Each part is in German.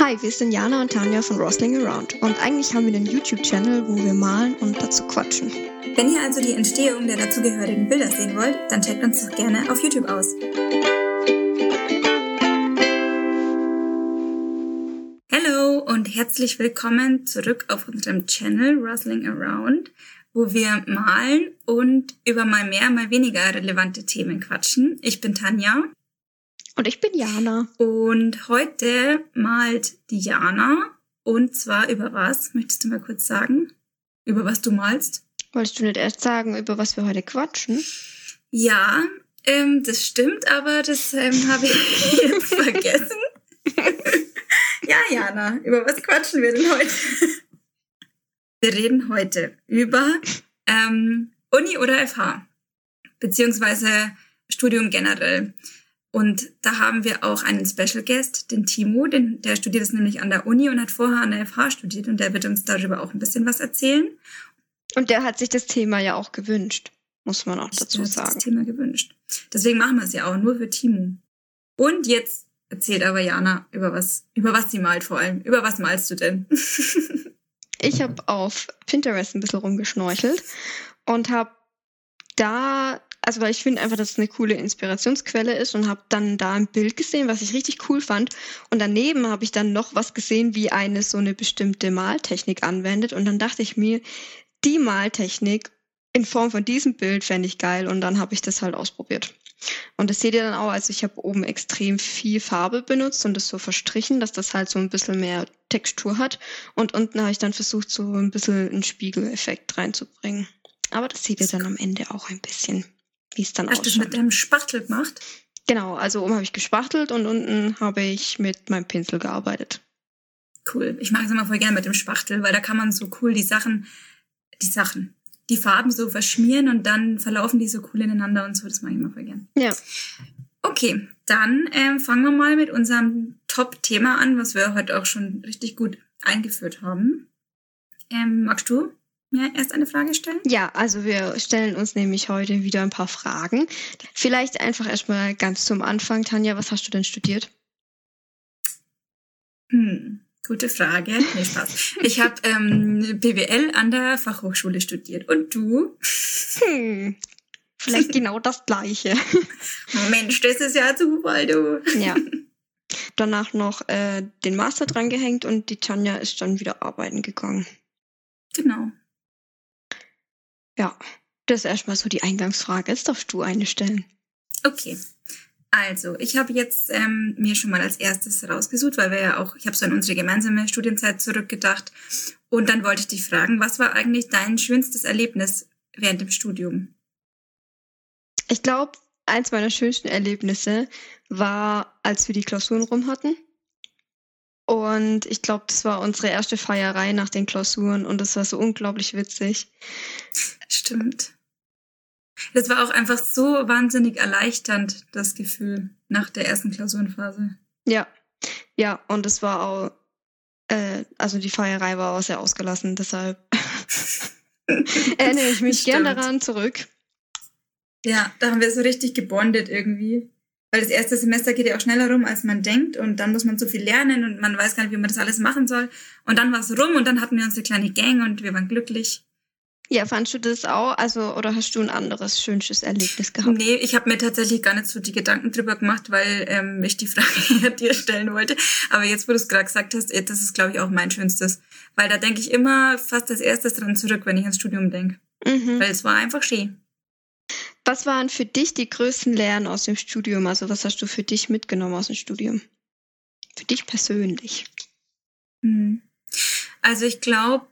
Hi, wir sind Jana und Tanja von Rosling Around und eigentlich haben wir einen YouTube-Channel, wo wir malen und dazu quatschen. Wenn ihr also die Entstehung der dazugehörigen Bilder sehen wollt, dann checkt uns doch gerne auf YouTube aus. Hallo und herzlich willkommen zurück auf unserem Channel Rustling Around, wo wir malen und über mal mehr, mal weniger relevante Themen quatschen. Ich bin Tanja. Und ich bin Jana. Und heute malt die Jana. Und zwar über was? Möchtest du mal kurz sagen? Über was du malst? Wolltest du nicht erst sagen, über was wir heute quatschen? Ja, ähm, das stimmt, aber das ähm, habe ich jetzt vergessen. ja, Jana, über was quatschen wir denn heute? wir reden heute über ähm, Uni oder FH, beziehungsweise Studium generell. Und da haben wir auch einen Special Guest, den Timo, den, der studiert es nämlich an der Uni und hat vorher an der FH studiert und der wird uns darüber auch ein bisschen was erzählen. Und der hat sich das Thema ja auch gewünscht, muss man auch dazu der sagen. Hat sich das Thema gewünscht. Deswegen machen wir es ja auch nur für Timo. Und jetzt erzählt aber Jana über was, über was sie malt vor allem. Über was malst du denn? ich habe auf Pinterest ein bisschen rumgeschnorchelt und habe da also weil ich finde einfach, dass es eine coole Inspirationsquelle ist und habe dann da ein Bild gesehen, was ich richtig cool fand. Und daneben habe ich dann noch was gesehen, wie eine so eine bestimmte Maltechnik anwendet. Und dann dachte ich mir, die Maltechnik in Form von diesem Bild fände ich geil. Und dann habe ich das halt ausprobiert. Und das seht ihr dann auch, also ich habe oben extrem viel Farbe benutzt und das so verstrichen, dass das halt so ein bisschen mehr Textur hat. Und unten habe ich dann versucht, so ein bisschen einen Spiegeleffekt reinzubringen. Aber das seht ihr dann am Ende auch ein bisschen wie es dann Hast ausschaut. Hast du mit deinem Spachtel gemacht? Genau, also oben habe ich gespachtelt und unten habe ich mit meinem Pinsel gearbeitet. Cool. Ich mache es immer voll gerne mit dem Spachtel, weil da kann man so cool die Sachen, die Sachen, die Farben so verschmieren und dann verlaufen die so cool ineinander und so. Das mache ich immer voll gern. Ja. Okay, dann ähm, fangen wir mal mit unserem Top-Thema an, was wir heute auch schon richtig gut eingeführt haben. Ähm, magst du mir erst eine Frage stellen? Ja, also wir stellen uns nämlich heute wieder ein paar Fragen. Vielleicht einfach erstmal ganz zum Anfang. Tanja, was hast du denn studiert? Hm, gute Frage. Nee, Spaß. Ich habe ähm, BWL an der Fachhochschule studiert. Und du? Hm, vielleicht genau das Gleiche. Mensch, das ist ja Zufall, du. Ja. Danach noch äh, den Master dran gehängt und die Tanja ist dann wieder arbeiten gegangen. Genau. Ja, das ist erstmal so die Eingangsfrage. Jetzt darfst du eine stellen. Okay. Also, ich habe jetzt ähm, mir schon mal als erstes rausgesucht, weil wir ja auch, ich habe so an unsere gemeinsame Studienzeit zurückgedacht. Und dann wollte ich dich fragen, was war eigentlich dein schönstes Erlebnis während dem Studium? Ich glaube, eins meiner schönsten Erlebnisse war, als wir die Klausuren rum hatten. Und ich glaube, das war unsere erste Feierei nach den Klausuren und das war so unglaublich witzig. Stimmt. Das war auch einfach so wahnsinnig erleichternd, das Gefühl nach der ersten Klausurenphase. Ja, ja, und es war auch, äh, also die Feierei war auch sehr ausgelassen, deshalb erinnere ich mich gern daran zurück. Ja, da haben wir so richtig gebondet irgendwie. Weil das erste Semester geht ja auch schneller rum, als man denkt. Und dann muss man so viel lernen und man weiß gar nicht, wie man das alles machen soll. Und dann war es rum und dann hatten wir unsere kleine Gang und wir waren glücklich. Ja, fandst du das auch? Also, oder hast du ein anderes schönes Erlebnis gehabt? Nee, ich habe mir tatsächlich gar nicht so die Gedanken drüber gemacht, weil ähm, ich die Frage dir stellen wollte. Aber jetzt, wo du es gerade gesagt hast, eh, das ist, glaube ich, auch mein schönstes. Weil da denke ich immer fast als erstes dran zurück, wenn ich ans Studium denke. Mhm. Weil es war einfach schön. Was waren für dich die größten Lernen aus dem Studium? Also, was hast du für dich mitgenommen aus dem Studium? Für dich persönlich. Hm. Also, ich glaube,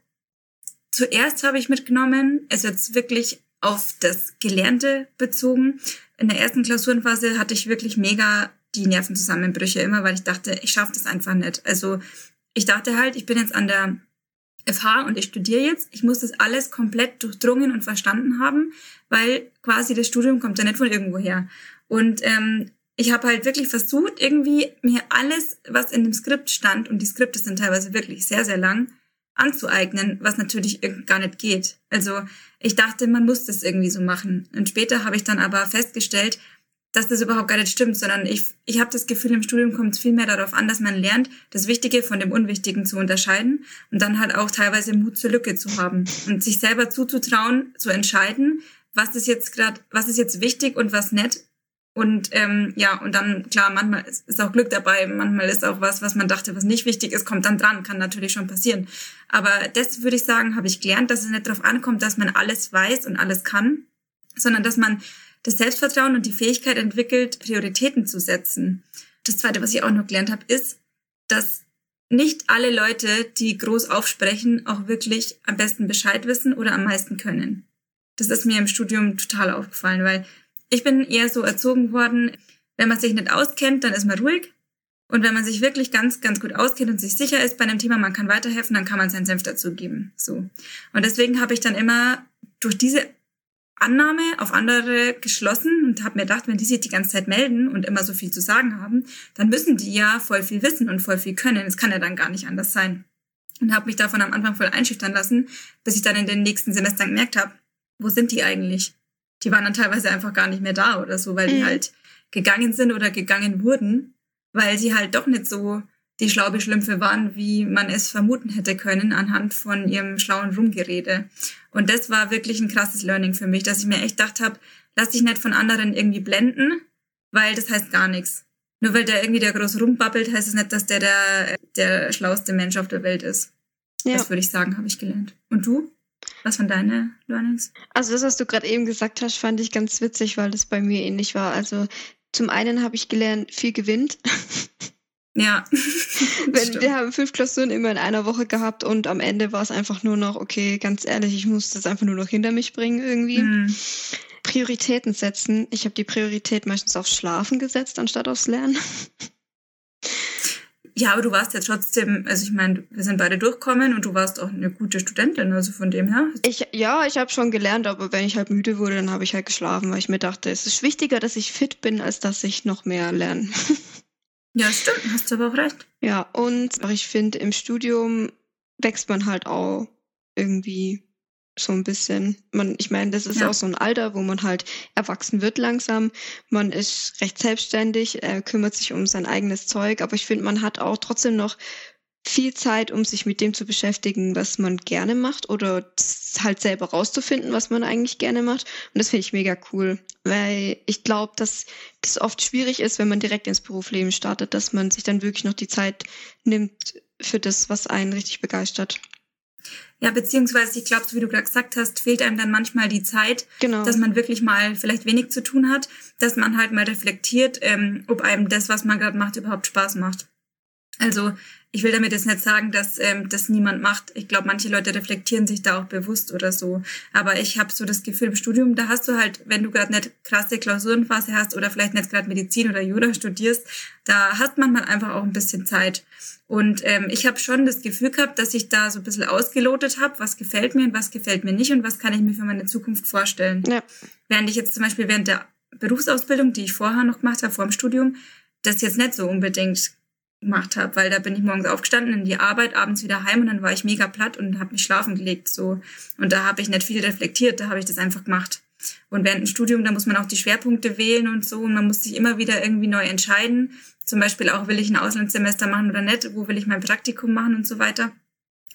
zuerst habe ich mitgenommen, es jetzt wirklich auf das Gelernte bezogen. In der ersten Klausurenphase hatte ich wirklich mega die Nervenzusammenbrüche immer, weil ich dachte, ich schaffe das einfach nicht. Also ich dachte halt, ich bin jetzt an der FH und ich studiere jetzt. Ich muss das alles komplett durchdrungen und verstanden haben, weil quasi das Studium kommt ja nicht von irgendwoher. Und ähm, ich habe halt wirklich versucht, irgendwie mir alles, was in dem Skript stand, und die Skripte sind teilweise wirklich sehr, sehr lang, anzueignen, was natürlich gar nicht geht. Also ich dachte, man muss das irgendwie so machen. Und später habe ich dann aber festgestellt, dass das überhaupt gar nicht stimmt, sondern ich, ich habe das Gefühl, im Studium kommt es viel mehr darauf an, dass man lernt, das Wichtige von dem Unwichtigen zu unterscheiden und dann halt auch teilweise Mut zur Lücke zu haben und sich selber zuzutrauen, zu entscheiden, was ist jetzt gerade, was ist jetzt wichtig und was nicht. Und ähm, ja, und dann, klar, manchmal ist, ist auch Glück dabei, manchmal ist auch was, was man dachte, was nicht wichtig ist, kommt dann dran, kann natürlich schon passieren. Aber das würde ich sagen, habe ich gelernt, dass es nicht darauf ankommt, dass man alles weiß und alles kann, sondern dass man das Selbstvertrauen und die Fähigkeit entwickelt, Prioritäten zu setzen. Das Zweite, was ich auch noch gelernt habe, ist, dass nicht alle Leute, die groß aufsprechen, auch wirklich am besten Bescheid wissen oder am meisten können. Das ist mir im Studium total aufgefallen, weil ich bin eher so erzogen worden, wenn man sich nicht auskennt, dann ist man ruhig. Und wenn man sich wirklich ganz, ganz gut auskennt und sich sicher ist bei einem Thema, man kann weiterhelfen, dann kann man seinen Senf dazu geben. So. Und deswegen habe ich dann immer durch diese Annahme auf andere geschlossen und habe mir gedacht, wenn die sich die ganze Zeit melden und immer so viel zu sagen haben, dann müssen die ja voll viel wissen und voll viel können. Es kann ja dann gar nicht anders sein. Und habe mich davon am Anfang voll einschüchtern lassen, bis ich dann in den nächsten Semestern gemerkt habe, wo sind die eigentlich? Die waren dann teilweise einfach gar nicht mehr da oder so, weil die mhm. halt gegangen sind oder gegangen wurden, weil sie halt doch nicht so die Schlaubeschlümpfe waren, wie man es vermuten hätte können anhand von ihrem schlauen Rumgerede. Und das war wirklich ein krasses Learning für mich, dass ich mir echt gedacht habe, lass dich nicht von anderen irgendwie blenden, weil das heißt gar nichts. Nur weil der irgendwie der groß rumbabbelt, heißt es nicht, dass der der, der schlauste Mensch auf der Welt ist. Ja. Das würde ich sagen, habe ich gelernt. Und du? Was waren deine Learnings? Also das, was du gerade eben gesagt hast, fand ich ganz witzig, weil das bei mir ähnlich war. Also zum einen habe ich gelernt, viel gewinnt. Ja. Wenn, wir haben fünf Klausuren immer in einer Woche gehabt und am Ende war es einfach nur noch, okay, ganz ehrlich, ich muss das einfach nur noch hinter mich bringen irgendwie. Mhm. Prioritäten setzen. Ich habe die Priorität meistens aufs Schlafen gesetzt, anstatt aufs Lernen. Ja, aber du warst ja trotzdem, also ich meine, wir sind beide durchkommen und du warst auch eine gute Studentin, also von dem her. Ich, ja, ich habe schon gelernt, aber wenn ich halt müde wurde, dann habe ich halt geschlafen, weil ich mir dachte, es ist wichtiger, dass ich fit bin, als dass ich noch mehr lerne. Ja, stimmt, hast du aber auch recht. Ja, und ich finde, im Studium wächst man halt auch irgendwie so ein bisschen. Man, ich meine, das ist ja. auch so ein Alter, wo man halt erwachsen wird langsam. Man ist recht selbstständig, er kümmert sich um sein eigenes Zeug, aber ich finde, man hat auch trotzdem noch viel Zeit, um sich mit dem zu beschäftigen, was man gerne macht oder halt selber rauszufinden, was man eigentlich gerne macht. Und das finde ich mega cool, weil ich glaube, dass das oft schwierig ist, wenn man direkt ins Berufsleben startet, dass man sich dann wirklich noch die Zeit nimmt für das, was einen richtig begeistert. Ja, beziehungsweise ich glaube, so wie du gerade gesagt hast, fehlt einem dann manchmal die Zeit, genau. dass man wirklich mal vielleicht wenig zu tun hat, dass man halt mal reflektiert, ähm, ob einem das, was man gerade macht, überhaupt Spaß macht. Also ich will damit jetzt nicht sagen, dass ähm, das niemand macht. Ich glaube, manche Leute reflektieren sich da auch bewusst oder so. Aber ich habe so das Gefühl, im Studium, da hast du halt, wenn du gerade nicht krasse Klausurenphase hast oder vielleicht nicht gerade Medizin oder Jura studierst, da hast man mal einfach auch ein bisschen Zeit. Und ähm, ich habe schon das Gefühl gehabt, dass ich da so ein bisschen ausgelotet habe, was gefällt mir und was gefällt mir nicht und was kann ich mir für meine Zukunft vorstellen. Ja. Während ich jetzt zum Beispiel während der Berufsausbildung, die ich vorher noch gemacht habe, vor dem Studium, das jetzt nicht so unbedingt gemacht habe, weil da bin ich morgens aufgestanden in die Arbeit, abends wieder heim und dann war ich mega platt und habe mich schlafen gelegt so und da habe ich nicht viel reflektiert, da habe ich das einfach gemacht. Und während dem Studium, da muss man auch die Schwerpunkte wählen und so und man muss sich immer wieder irgendwie neu entscheiden. Zum Beispiel auch, will ich ein Auslandssemester machen oder nicht, wo will ich mein Praktikum machen und so weiter.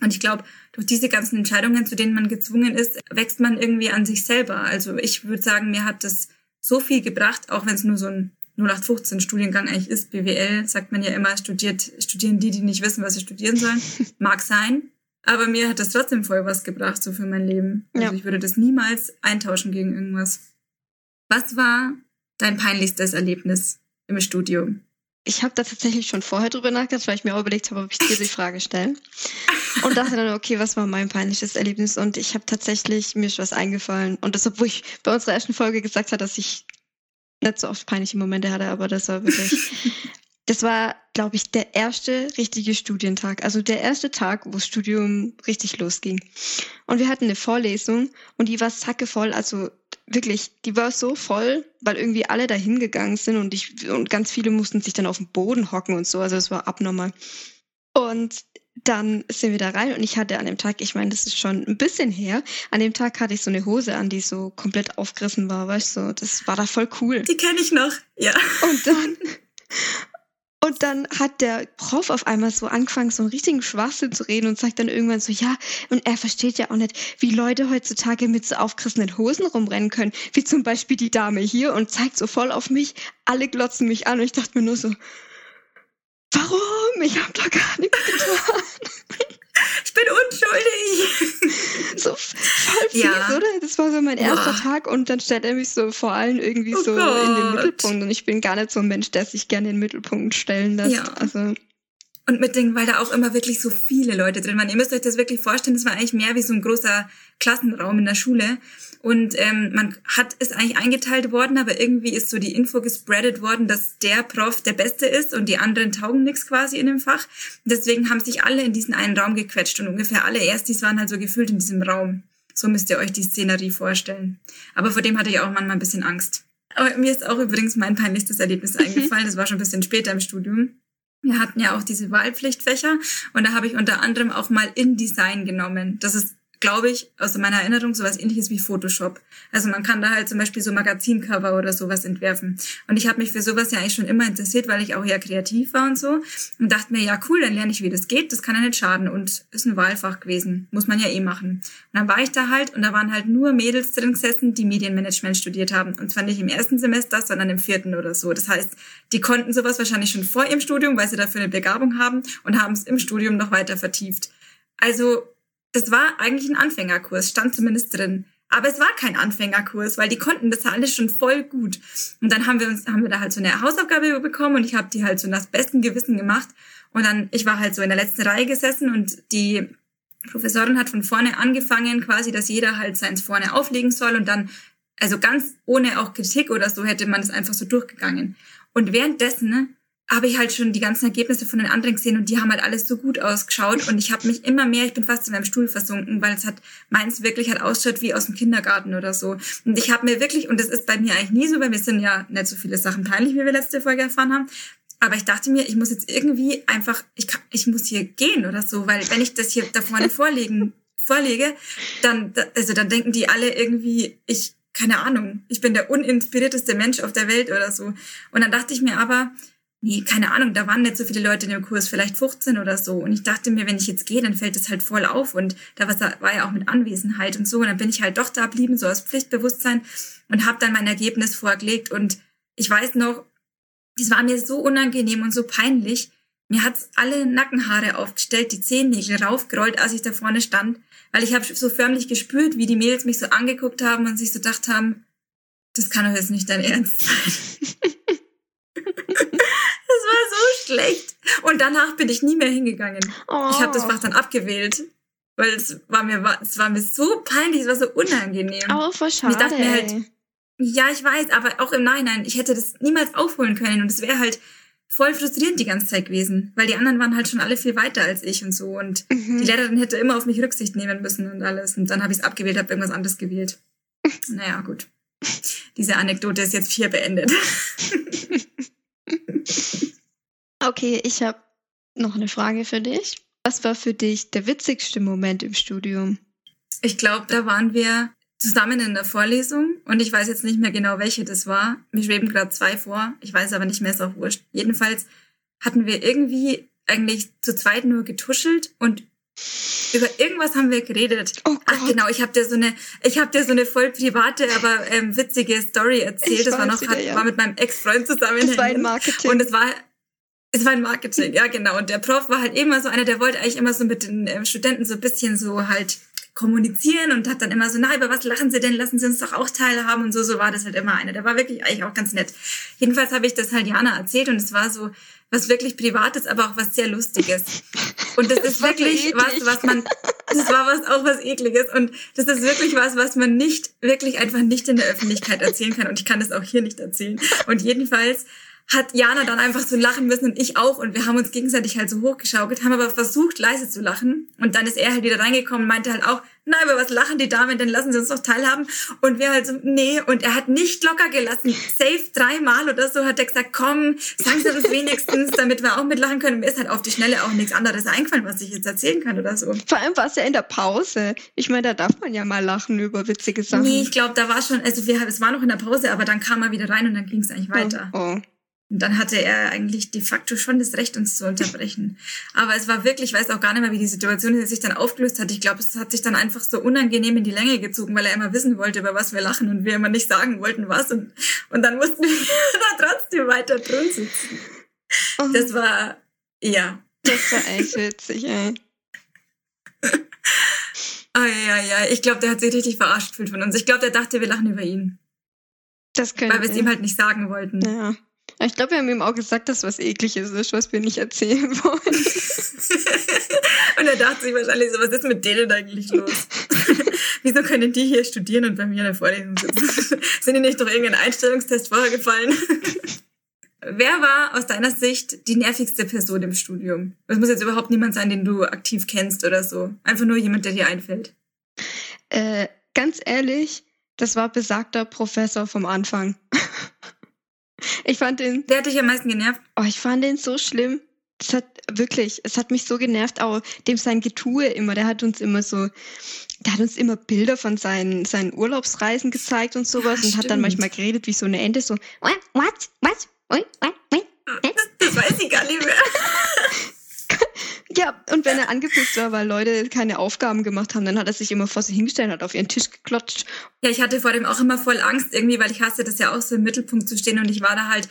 Und ich glaube, durch diese ganzen Entscheidungen, zu denen man gezwungen ist, wächst man irgendwie an sich selber. Also ich würde sagen, mir hat das so viel gebracht, auch wenn es nur so ein 0815 Studiengang eigentlich ist. BWL sagt man ja immer, studiert, studieren die, die nicht wissen, was sie studieren sollen. Mag sein. Aber mir hat das trotzdem voll was gebracht, so für mein Leben. Also ja. ich würde das niemals eintauschen gegen irgendwas. Was war dein peinlichstes Erlebnis im Studium? Ich habe da tatsächlich schon vorher drüber nachgedacht, weil ich mir auch überlegt habe, ob ich dir die Frage stelle. Und dachte dann, okay, was war mein peinlichstes Erlebnis? Und ich habe tatsächlich, mir ist was eingefallen. Und das, obwohl ich bei unserer ersten Folge gesagt habe, dass ich nicht so oft peinliche Momente hatte, aber das war wirklich. das war, glaube ich, der erste richtige Studientag. Also der erste Tag, wo das Studium richtig losging. Und wir hatten eine Vorlesung und die war sackevoll. Also wirklich, die war so voll, weil irgendwie alle da hingegangen sind und ich und ganz viele mussten sich dann auf den Boden hocken und so. Also es war abnormal. Und dann sind wir da rein und ich hatte an dem Tag, ich meine, das ist schon ein bisschen her, an dem Tag hatte ich so eine Hose an, die so komplett aufgerissen war, weißt du, das war da voll cool. Die kenne ich noch, ja. Und dann, und dann hat der Prof auf einmal so angefangen, so einen richtigen Schwachsinn zu reden und sagt dann irgendwann so, ja, und er versteht ja auch nicht, wie Leute heutzutage mit so aufgerissenen Hosen rumrennen können, wie zum Beispiel die Dame hier und zeigt so voll auf mich, alle glotzen mich an und ich dachte mir nur so, Warum? Ich habe doch gar nichts getan. Ich bin unschuldig. So voll fies, ja. oder? Das war so mein erster Boah. Tag und dann stellt er mich so vor allem irgendwie oh so Gott. in den Mittelpunkt und ich bin gar nicht so ein Mensch, der sich gerne in den Mittelpunkt stellen lässt. Ja. Also und mit Dingen, weil da auch immer wirklich so viele Leute drin waren. Ihr müsst euch das wirklich vorstellen, das war eigentlich mehr wie so ein großer Klassenraum in der Schule. Und ähm, man hat ist eigentlich eingeteilt worden, aber irgendwie ist so die Info gespreadet worden, dass der Prof der Beste ist und die anderen taugen nichts quasi in dem Fach. Deswegen haben sich alle in diesen einen Raum gequetscht und ungefähr alle Erstis waren halt so gefühlt in diesem Raum. So müsst ihr euch die Szenerie vorstellen. Aber vor dem hatte ich auch manchmal ein bisschen Angst. Aber mir ist auch übrigens mein peinlichstes Erlebnis eingefallen. Das war schon ein bisschen später im Studium. Wir hatten ja auch diese Wahlpflichtfächer und da habe ich unter anderem auch mal InDesign genommen. Das ist glaube ich, aus meiner Erinnerung sowas ähnliches wie Photoshop. Also man kann da halt zum Beispiel so Magazincover oder sowas entwerfen. Und ich habe mich für sowas ja eigentlich schon immer interessiert, weil ich auch ja kreativ war und so. Und dachte mir, ja cool, dann lerne ich, wie das geht. Das kann ja nicht schaden. Und ist ein Wahlfach gewesen. Muss man ja eh machen. Und dann war ich da halt und da waren halt nur Mädels drin gesessen, die Medienmanagement studiert haben. Und zwar nicht im ersten Semester, sondern im vierten oder so. Das heißt, die konnten sowas wahrscheinlich schon vor ihrem Studium, weil sie dafür eine Begabung haben und haben es im Studium noch weiter vertieft. Also das war eigentlich ein Anfängerkurs, stand zumindest drin. Aber es war kein Anfängerkurs, weil die konnten das alles schon voll gut. Und dann haben wir uns, haben wir da halt so eine Hausaufgabe bekommen und ich habe die halt so nach bestem Gewissen gemacht. Und dann, ich war halt so in der letzten Reihe gesessen und die Professorin hat von vorne angefangen, quasi, dass jeder halt seins vorne auflegen soll und dann, also ganz ohne auch Kritik oder so, hätte man das einfach so durchgegangen. Und währenddessen ne, habe ich halt schon die ganzen Ergebnisse von den anderen gesehen und die haben halt alles so gut ausgeschaut und ich habe mich immer mehr, ich bin fast in meinem Stuhl versunken, weil es hat meins wirklich halt ausschaut wie aus dem Kindergarten oder so. Und ich habe mir wirklich, und das ist bei mir eigentlich nie so, weil mir sind ja nicht so viele Sachen peinlich, wie wir letzte Folge erfahren haben, aber ich dachte mir, ich muss jetzt irgendwie einfach, ich, kann, ich muss hier gehen oder so, weil wenn ich das hier da vorne vorlegen, vorlege, dann, also dann denken die alle irgendwie, ich, keine Ahnung, ich bin der uninspirierteste Mensch auf der Welt oder so. Und dann dachte ich mir aber, nee, keine Ahnung, da waren nicht so viele Leute in dem Kurs, vielleicht 15 oder so. Und ich dachte mir, wenn ich jetzt gehe, dann fällt das halt voll auf. Und da war ja auch mit Anwesenheit und so. Und dann bin ich halt doch da blieben, so aus Pflichtbewusstsein und habe dann mein Ergebnis vorgelegt. Und ich weiß noch, das war mir so unangenehm und so peinlich. Mir hat's alle Nackenhaare aufgestellt, die Zehennägel raufgerollt, als ich da vorne stand, weil ich habe so förmlich gespürt, wie die Mädels mich so angeguckt haben und sich so gedacht haben, das kann doch jetzt nicht dein Ernst sein. Schlecht. Und danach bin ich nie mehr hingegangen. Oh. Ich habe das Fach dann abgewählt. Weil es war mir, es war mir so peinlich, es war so unangenehm. Oh, voll schade. ich dachte mir halt, ja, ich weiß, aber auch im Nachhinein, ich hätte das niemals aufholen können und es wäre halt voll frustrierend die ganze Zeit gewesen, weil die anderen waren halt schon alle viel weiter als ich und so und mhm. die Lehrerin hätte immer auf mich Rücksicht nehmen müssen und alles und dann habe ich es abgewählt, habe irgendwas anderes gewählt. naja, gut. Diese Anekdote ist jetzt hier beendet. Okay, ich habe noch eine Frage für dich. Was war für dich der witzigste Moment im Studium? Ich glaube, da waren wir zusammen in der Vorlesung und ich weiß jetzt nicht mehr genau, welche das war. Mir schweben gerade zwei vor. Ich weiß aber nicht mehr, ist auch wurscht. Jedenfalls hatten wir irgendwie eigentlich zu zweit nur getuschelt und über irgendwas haben wir geredet. Oh Ach genau, ich habe dir so eine, ich habe dir so eine voll private, aber ähm, witzige Story erzählt. Ich das war noch, wieder, hat, ja. war mit meinem Ex-Freund zusammen. Das war ein Marketing. Und es war es war ein Marketing, ja genau. Und der Prof war halt immer so einer, der wollte eigentlich immer so mit den äh, Studenten so ein bisschen so halt kommunizieren und hat dann immer so, na, über was lachen Sie denn? Lassen Sie uns doch auch teilhaben und so. So war das halt immer einer. Der war wirklich eigentlich auch ganz nett. Jedenfalls habe ich das halt Jana erzählt und es war so was wirklich Privates, aber auch was sehr Lustiges. Und das, das ist wirklich was, was man, das war was auch was ekliges und das ist wirklich was, was man nicht, wirklich einfach nicht in der Öffentlichkeit erzählen kann und ich kann das auch hier nicht erzählen. Und jedenfalls hat Jana dann einfach so lachen müssen und ich auch. Und wir haben uns gegenseitig halt so hochgeschaukelt, haben aber versucht, leise zu lachen. Und dann ist er halt wieder reingekommen, meinte halt auch, nein, aber was lachen die Damen, dann lassen sie uns doch teilhaben. Und wir halt so, nee. Und er hat nicht locker gelassen. Safe dreimal oder so hat er gesagt, komm, sagen Sie das wenigstens, damit wir auch mitlachen können. Mir ist halt auf die Schnelle auch nichts anderes eingefallen, was ich jetzt erzählen kann oder so. Vor allem war es ja in der Pause. Ich meine, da darf man ja mal lachen über witzige Sachen. Nee, ich glaube, da war schon, also wir, es war noch in der Pause, aber dann kam er wieder rein und dann ging es eigentlich weiter. Oh, oh. Und dann hatte er eigentlich de facto schon das Recht, uns zu unterbrechen. Aber es war wirklich, ich weiß auch gar nicht mehr, wie die Situation sich dann aufgelöst hat. Ich glaube, es hat sich dann einfach so unangenehm in die Länge gezogen, weil er immer wissen wollte, über was wir lachen und wir immer nicht sagen wollten, was. Und, und dann mussten wir da trotzdem weiter drin sitzen. Oh. Das war, ja. Das war echt witzig, ey. Ah, ja, ja. Ich glaube, der hat sich richtig verarscht gefühlt von uns. Ich glaube, der dachte, wir lachen über ihn. Das könnte. Weil wir es ihm halt nicht sagen wollten. Ja. Ich glaube, wir haben ihm auch gesagt, dass was ekliges ist, was wir nicht erzählen wollen. und er dachte sich wahrscheinlich so, was ist mit denen eigentlich los? Wieso können die hier studieren und bei mir in der Vorlesung sitzen? Sind ihnen nicht doch irgendein Einstellungstest vorher gefallen? Wer war aus deiner Sicht die nervigste Person im Studium? Es muss jetzt überhaupt niemand sein, den du aktiv kennst oder so. Einfach nur jemand, der dir einfällt. Äh, ganz ehrlich, das war besagter Professor vom Anfang. Ich fand den. Der hat dich am meisten genervt? Oh, ich fand den so schlimm. Es hat wirklich, es hat mich so genervt, auch dem sein Getue immer. Der hat uns immer so, der hat uns immer Bilder von seinen, seinen Urlaubsreisen gezeigt und sowas Ja, und hat dann manchmal geredet wie so eine Ente, so, what, what, what, what, what, what? Das, das weiß ich gar nicht mehr. Ja, und wenn er angepisst war, weil Leute keine Aufgaben gemacht haben, dann hat er sich immer vor sie hingestellt und hat auf ihren Tisch geklatscht. Ja, ich hatte vor dem auch immer voll Angst irgendwie, weil ich hasse das ja auch so im Mittelpunkt zu stehen und ich war da halt,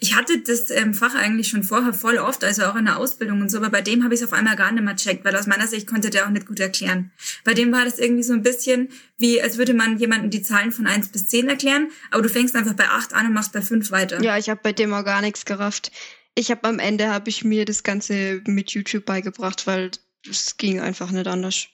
ich hatte das ähm, Fach eigentlich schon vorher voll oft, also auch in der Ausbildung und so, aber bei dem habe ich es auf einmal gar nicht mehr checkt, weil aus meiner Sicht konnte der auch nicht gut erklären. Bei dem war das irgendwie so ein bisschen wie, als würde man jemandem die Zahlen von 1 bis 10 erklären, aber du fängst einfach bei 8 an und machst bei 5 weiter. Ja, ich habe bei dem auch gar nichts gerafft. Ich habe am Ende habe ich mir das Ganze mit YouTube beigebracht, weil es ging einfach nicht anders.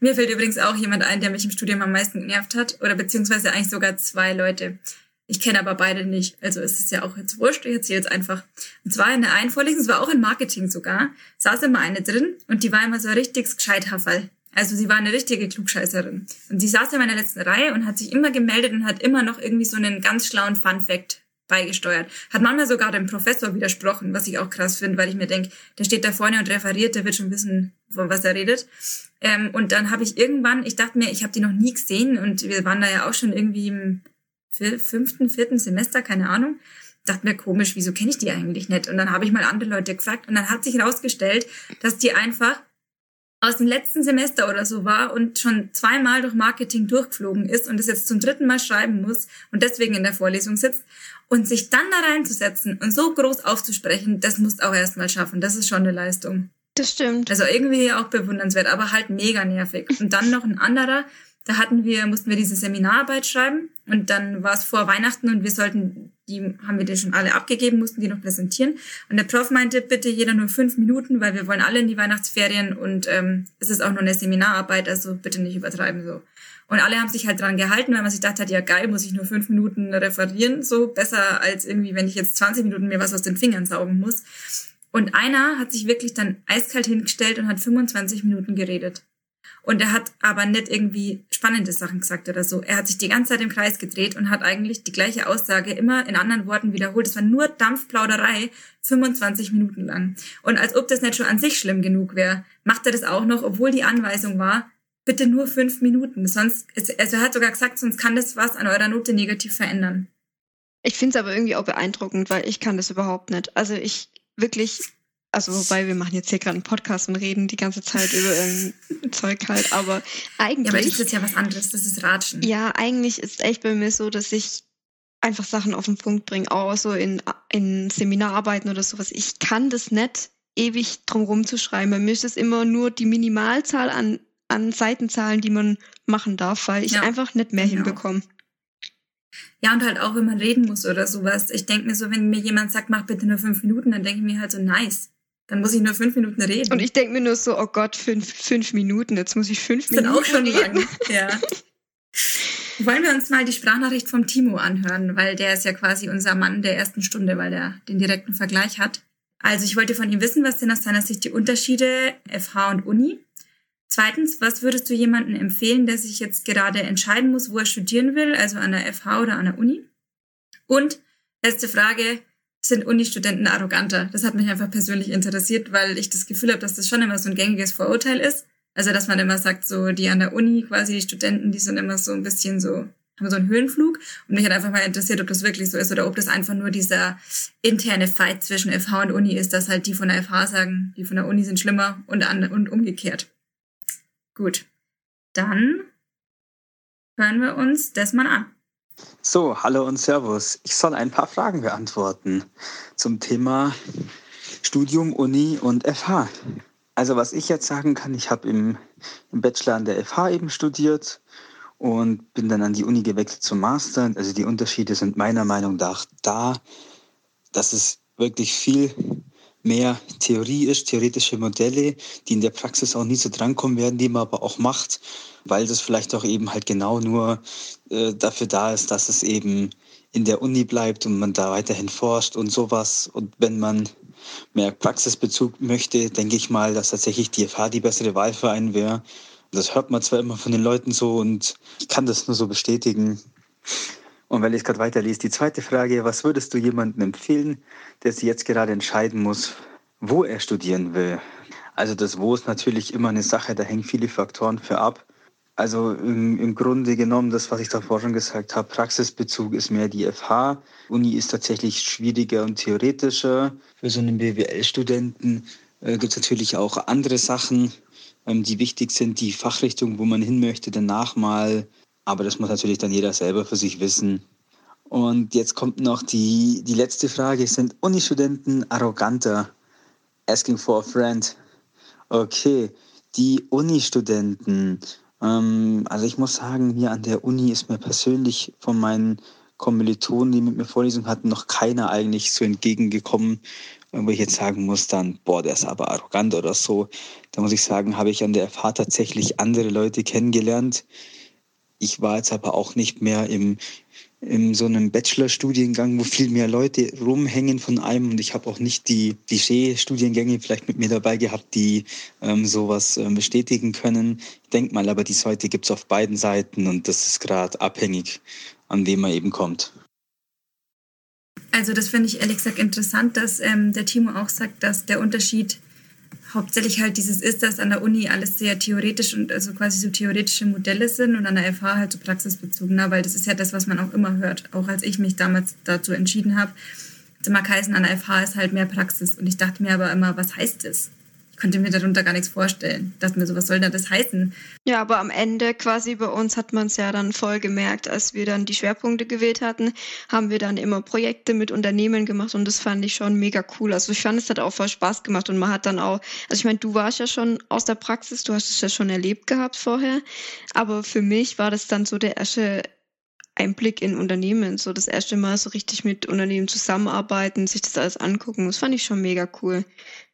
Mir fällt übrigens auch jemand ein, der mich im Studium am meisten genervt hat, oder beziehungsweise eigentlich sogar zwei Leute. Ich kenne aber beide nicht, also ist es ja auch jetzt wurscht, ich erzähle jetzt einfach. Und zwar in der einen Vorlesung, es war auch in Marketing sogar, saß immer eine drin und die war immer so ein richtiges Gescheithafferl. Also sie war eine richtige Klugscheißerin. Und sie saß in meiner letzten Reihe und hat sich immer gemeldet und hat immer noch irgendwie so einen ganz schlauen Fun-Fact beigesteuert. Hat manchmal sogar dem Professor widersprochen, was ich auch krass finde, weil ich mir denke, der steht da vorne und referiert, der wird schon wissen, von was er redet. Ähm, und dann habe ich irgendwann, ich dachte mir, ich habe die noch nie gesehen und wir waren da ja auch schon irgendwie im fünften, vierten Semester, keine Ahnung. Dachte mir komisch, wieso kenne ich die eigentlich nicht? Und dann habe ich mal andere Leute gefragt und dann hat sich herausgestellt, dass die einfach aus dem letzten Semester oder so war und schon zweimal durch Marketing durchgeflogen ist und es jetzt zum dritten Mal schreiben muss und deswegen in der Vorlesung sitzt und sich dann da reinzusetzen und so groß aufzusprechen, das musst auch erstmal schaffen. Das ist schon eine Leistung. Das stimmt. Also irgendwie auch bewundernswert, aber halt mega nervig. Und dann noch ein anderer, da hatten wir, mussten wir diese Seminararbeit schreiben und dann war es vor Weihnachten und wir sollten, die haben wir die schon alle abgegeben, mussten die noch präsentieren. Und der Prof meinte, bitte jeder nur fünf Minuten, weil wir wollen alle in die Weihnachtsferien und ähm, es ist auch nur eine Seminararbeit, also bitte nicht übertreiben so. Und alle haben sich halt dran gehalten, weil man sich gedacht hat, ja geil, muss ich nur fünf Minuten referieren, so besser als irgendwie, wenn ich jetzt 20 Minuten mir was aus den Fingern saugen muss. Und einer hat sich wirklich dann eiskalt hingestellt und hat 25 Minuten geredet. Und er hat aber nicht irgendwie spannende Sachen gesagt oder so. Er hat sich die ganze Zeit im Kreis gedreht und hat eigentlich die gleiche Aussage immer in anderen Worten wiederholt. Es war nur Dampfplauderei, 25 Minuten lang. Und als ob das nicht schon an sich schlimm genug wäre, macht er das auch noch, obwohl die Anweisung war, bitte nur fünf Minuten. Sonst, also er hat sogar gesagt, sonst kann das was an eurer Note negativ verändern. Ich finde es aber irgendwie auch beeindruckend, weil ich kann das überhaupt nicht. Also ich wirklich, also wobei wir machen jetzt hier gerade einen Podcast und reden die ganze Zeit über irgendein Zeug halt, aber Ja, aber das eigentlich, ist ja was anderes, das ist Ratschen. ja, eigentlich ist echt bei mir so, dass ich einfach Sachen auf den Punkt bringe, auch so in, in Seminararbeiten oder sowas. Ich kann das nicht ewig drum rumzuschreiben. Bei mir ist es immer nur die Minimalzahl an, an Seitenzahlen, die man machen darf, weil ich Ja, einfach nicht mehr genau. hinbekomme. Ja, und halt auch, wenn man reden muss oder sowas. Ich denke mir so, wenn mir jemand sagt, mach bitte nur fünf Minuten, dann denke ich mir halt so, nice. Dann muss ich nur fünf Minuten reden. Und ich denke mir nur so, oh Gott, fünf, fünf Minuten, jetzt muss ich fünf das sind Minuten auch schon reden. lang. Ja. Wollen wir uns mal die Sprachnachricht vom Timo anhören, weil der ist ja quasi unser Mann der ersten Stunde, weil der den direkten Vergleich hat. Also ich wollte von ihm wissen, was sind aus seiner Sicht die Unterschiede FH und Uni? Zweitens, was würdest du jemandem empfehlen, der sich jetzt gerade entscheiden muss, wo er studieren will, also an der FH oder an der Uni? Und letzte Frage, sind Uni-Studenten arroganter? Das hat mich einfach persönlich interessiert, weil ich das Gefühl habe, dass das schon immer so ein gängiges Vorurteil ist. Also, dass man immer sagt, so die an der Uni quasi, die Studenten, die sind immer so ein bisschen so, haben so einen Höhenflug. Und mich hat einfach mal interessiert, ob das wirklich so ist oder ob das einfach nur dieser interne Fight zwischen FH und Uni ist, dass halt die von der FH sagen, die von der Uni sind schlimmer und, an, und umgekehrt. Gut. Dann hören wir uns das mal an. So, hallo und Servus. Ich soll ein paar Fragen beantworten zum Thema Studium, Uni und FH. Also was ich jetzt sagen kann, ich habe im, im Bachelor an der FH eben studiert und bin dann an die Uni gewechselt zum Master. Also die Unterschiede sind meiner Meinung nach da, dass es wirklich viel mehr Theorie ist, theoretische Modelle, die in der Praxis auch nie so drankommen werden, die man aber auch macht, weil das vielleicht auch eben halt genau nur äh, dafür da ist, dass es eben in der Uni bleibt und man da weiterhin forscht und sowas. Und wenn man mehr Praxisbezug möchte, denke ich mal, dass tatsächlich die FH die bessere Wahl für einen wäre. Das hört man zwar immer von den Leuten so und ich kann das nur so bestätigen. Und weil ich gerade weiterlese, die zweite Frage, was würdest du jemandem empfehlen, der sich jetzt gerade entscheiden muss, wo er studieren will? Also das Wo ist natürlich immer eine Sache, da hängen viele Faktoren für ab. Also im, im, Grunde genommen, das, was ich davor schon gesagt habe, Praxisbezug ist mehr die FH. Uni ist tatsächlich schwieriger und theoretischer. Für so einen BWL-Studenten äh, gibt es natürlich auch andere Sachen, ähm, die wichtig sind, die Fachrichtung, wo man hin möchte, danach mal. Aber das muss natürlich dann jeder selber für sich wissen. Und jetzt kommt noch die, die letzte Frage. Sind Unistudenten arroganter? Asking for a friend. Okay, die Unistudenten ähm, also ich muss sagen, hier an der Uni ist mir persönlich von meinen Kommilitonen, die mit mir Vorlesungen hatten, noch keiner eigentlich so entgegengekommen, wo ich jetzt sagen muss, dann, boah, der ist aber arrogant oder so. Da muss ich sagen, habe ich an der FH tatsächlich andere Leute kennengelernt. Ich war jetzt aber auch nicht mehr im in so einem Bachelorstudiengang, wo viel mehr Leute rumhängen von einem und ich habe auch nicht die Klischee-Studiengänge vielleicht mit mir dabei gehabt, die ähm, sowas ähm, bestätigen können. Ich denke mal, aber die heute gibt es auf beiden Seiten und das ist gerade abhängig, an wem man eben kommt. Also das finde ich ehrlich gesagt interessant, dass ähm, der Timo auch sagt, dass der Unterschied hauptsächlich halt dieses ist, dass an der Uni alles sehr theoretisch und also quasi so theoretische Modelle sind und an der FH halt so praxisbezogener, weil das ist ja das, was man auch immer hört. Auch als ich mich damals dazu entschieden habe, immer geheißen, an der FH ist halt mehr Praxis. Und ich dachte mir aber immer, was heißt das? Konnte mir darunter gar nichts vorstellen. Dachte mir so, soll denn das heißen? Ja, aber am Ende quasi bei uns hat man es ja dann voll gemerkt, als wir dann die Schwerpunkte gewählt hatten, haben wir dann immer Projekte mit Unternehmen gemacht und das fand ich schon mega cool. Also ich fand, es hat auch voll Spaß gemacht und man hat dann auch, also ich meine, du warst ja schon aus der Praxis, du hast es ja schon erlebt gehabt vorher, aber für mich war das dann so der erste Einblick in Unternehmen, so das erste Mal so richtig mit Unternehmen zusammenarbeiten, sich das alles angucken. Das fand ich schon mega cool.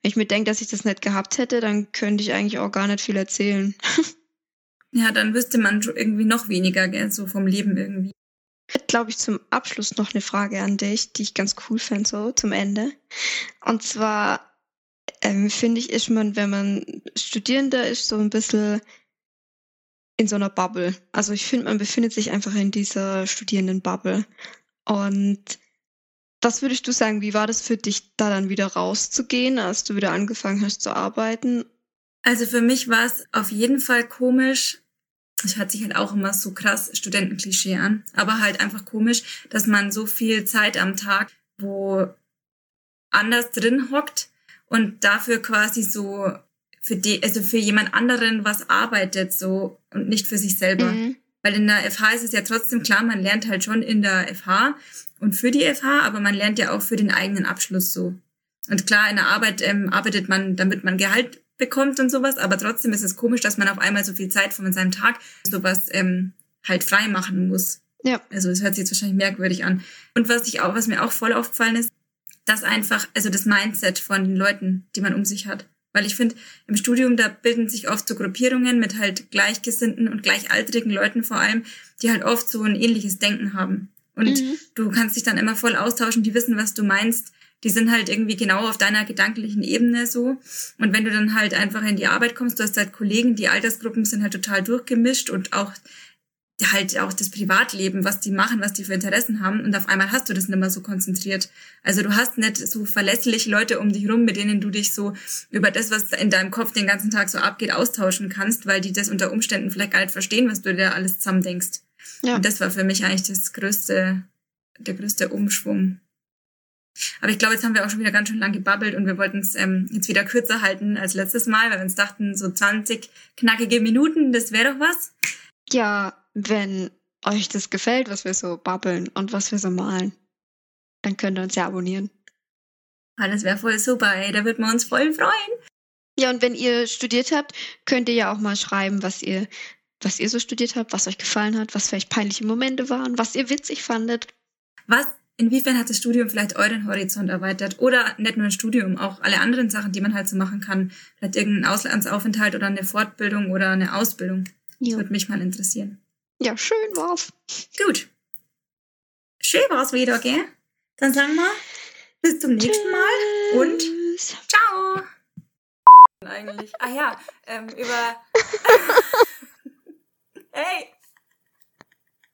Wenn ich mir denke, dass ich das nicht gehabt hätte, dann könnte ich eigentlich auch gar nicht viel erzählen. ja, dann wüsste man irgendwie noch weniger, gell, so vom Leben irgendwie. Ich hätte, glaube ich, zum Abschluss noch eine Frage an dich, die ich ganz cool fände, so zum Ende. Und zwar ähm, finde ich, ist man, wenn man Studierender ist, so ein bisschen in so einer Bubble. Also ich finde, man befindet sich einfach in dieser Studierenden-Bubble. Und was würdest du sagen, wie war das für dich, da dann wieder rauszugehen, als du wieder angefangen hast zu arbeiten? Also für mich war es auf jeden Fall komisch. Es hört sich halt auch immer so krass Studentenklischee an, aber halt einfach komisch, dass man so viel Zeit am Tag wo anders drin hockt und dafür quasi so für die, also für jemand anderen was arbeitet so und nicht für sich selber. Mhm. Weil in der FH ist es ja trotzdem klar, man lernt halt schon in der FH und für die FH, aber man lernt ja auch für den eigenen Abschluss so. Und klar, in der Arbeit ähm, arbeitet man, damit man Gehalt bekommt und sowas, aber trotzdem ist es komisch, dass man auf einmal so viel Zeit von seinem Tag sowas ähm, halt frei machen muss. Ja. Also es hört sich jetzt wahrscheinlich merkwürdig an. Und was ich auch, was mir auch voll aufgefallen ist, dass einfach, also das Mindset von den Leuten, die man um sich hat, Weil ich finde, im Studium, da bilden sich oft so Gruppierungen mit halt gleichgesinnten und gleichaltrigen Leuten vor allem, die halt oft so ein ähnliches Denken haben. Und mhm. du kannst dich dann immer voll austauschen, die wissen, was du meinst. Die sind halt irgendwie genau auf deiner gedanklichen Ebene so. Und wenn du dann halt einfach in die Arbeit kommst, du hast halt Kollegen, die Altersgruppen sind halt total durchgemischt und auch halt auch das Privatleben, was die machen, was die für Interessen haben und auf einmal hast du das nicht mehr so konzentriert. Also du hast nicht so verlässlich Leute um dich rum, mit denen du dich so über das, was in deinem Kopf den ganzen Tag so abgeht, austauschen kannst, weil die das unter Umständen vielleicht gar nicht verstehen, was du dir alles zusammen denkst. Ja. Und das war für mich eigentlich das größte, der größte Umschwung. Aber ich glaube, jetzt haben wir auch schon wieder ganz schön lang gebabbelt und wir wollten es ähm, jetzt wieder kürzer halten als letztes Mal, weil wir uns dachten, so 20 knackige Minuten, das wäre doch was. Ja, wenn euch das gefällt, was wir so babbeln und was wir so malen, dann könnt ihr uns ja abonnieren. Ah, das wäre voll super, ey. Da würden wir uns voll freuen. Ja, und wenn ihr studiert habt, könnt ihr ja auch mal schreiben, was ihr, was ihr so studiert habt, was euch gefallen hat, was vielleicht peinliche Momente waren, was ihr witzig fandet. Was, inwiefern hat das Studium vielleicht euren Horizont erweitert? Oder nicht nur ein Studium, auch alle anderen Sachen, die man halt so machen kann. Vielleicht irgendein Auslandsaufenthalt oder eine Fortbildung oder eine Ausbildung. Das würde mich mal interessieren. Ja, schön war's. Gut. Schön war's wieder, gell? Dann sagen wir bis zum nächsten Mal und ciao. Eigentlich. Ah ja, ähm, über. hey!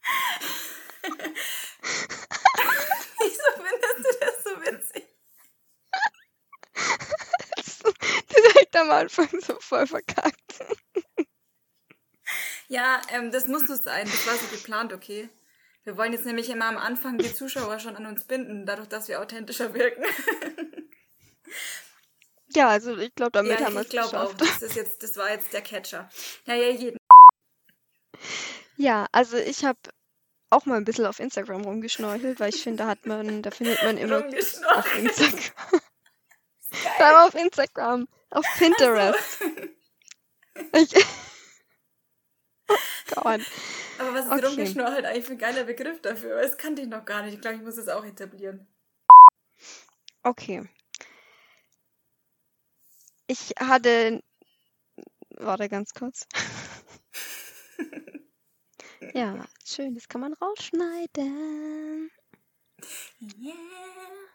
Wieso findest du das so witzig? Direkt am Anfang so voll verkackt. Ja, ähm, das muss so sein. Das war so geplant, okay. Wir wollen jetzt nämlich immer am Anfang die Zuschauer schon an uns binden, dadurch, dass wir authentischer wirken. ja, also ich glaube, damit ja, haben wir es geschafft. Ich glaube auch, das, ist jetzt, das war jetzt der Catcher. Naja, jeden. Ja, also ich habe auch mal ein bisschen auf Instagram rumgeschnorchelt, weil ich finde, da hat man, da findet man immer auf Instagram. auf Instagram, auf Pinterest. Also. Ich, Gott. Aber was ist okay. rumgeschnorchelt eigentlich für ein geiler Begriff dafür? Das kannte ich noch gar nicht. Ich glaube, ich muss es auch etablieren. Okay. Ich hatte. Warte ganz kurz. ja, schön, das kann man rausschneiden. Yeah.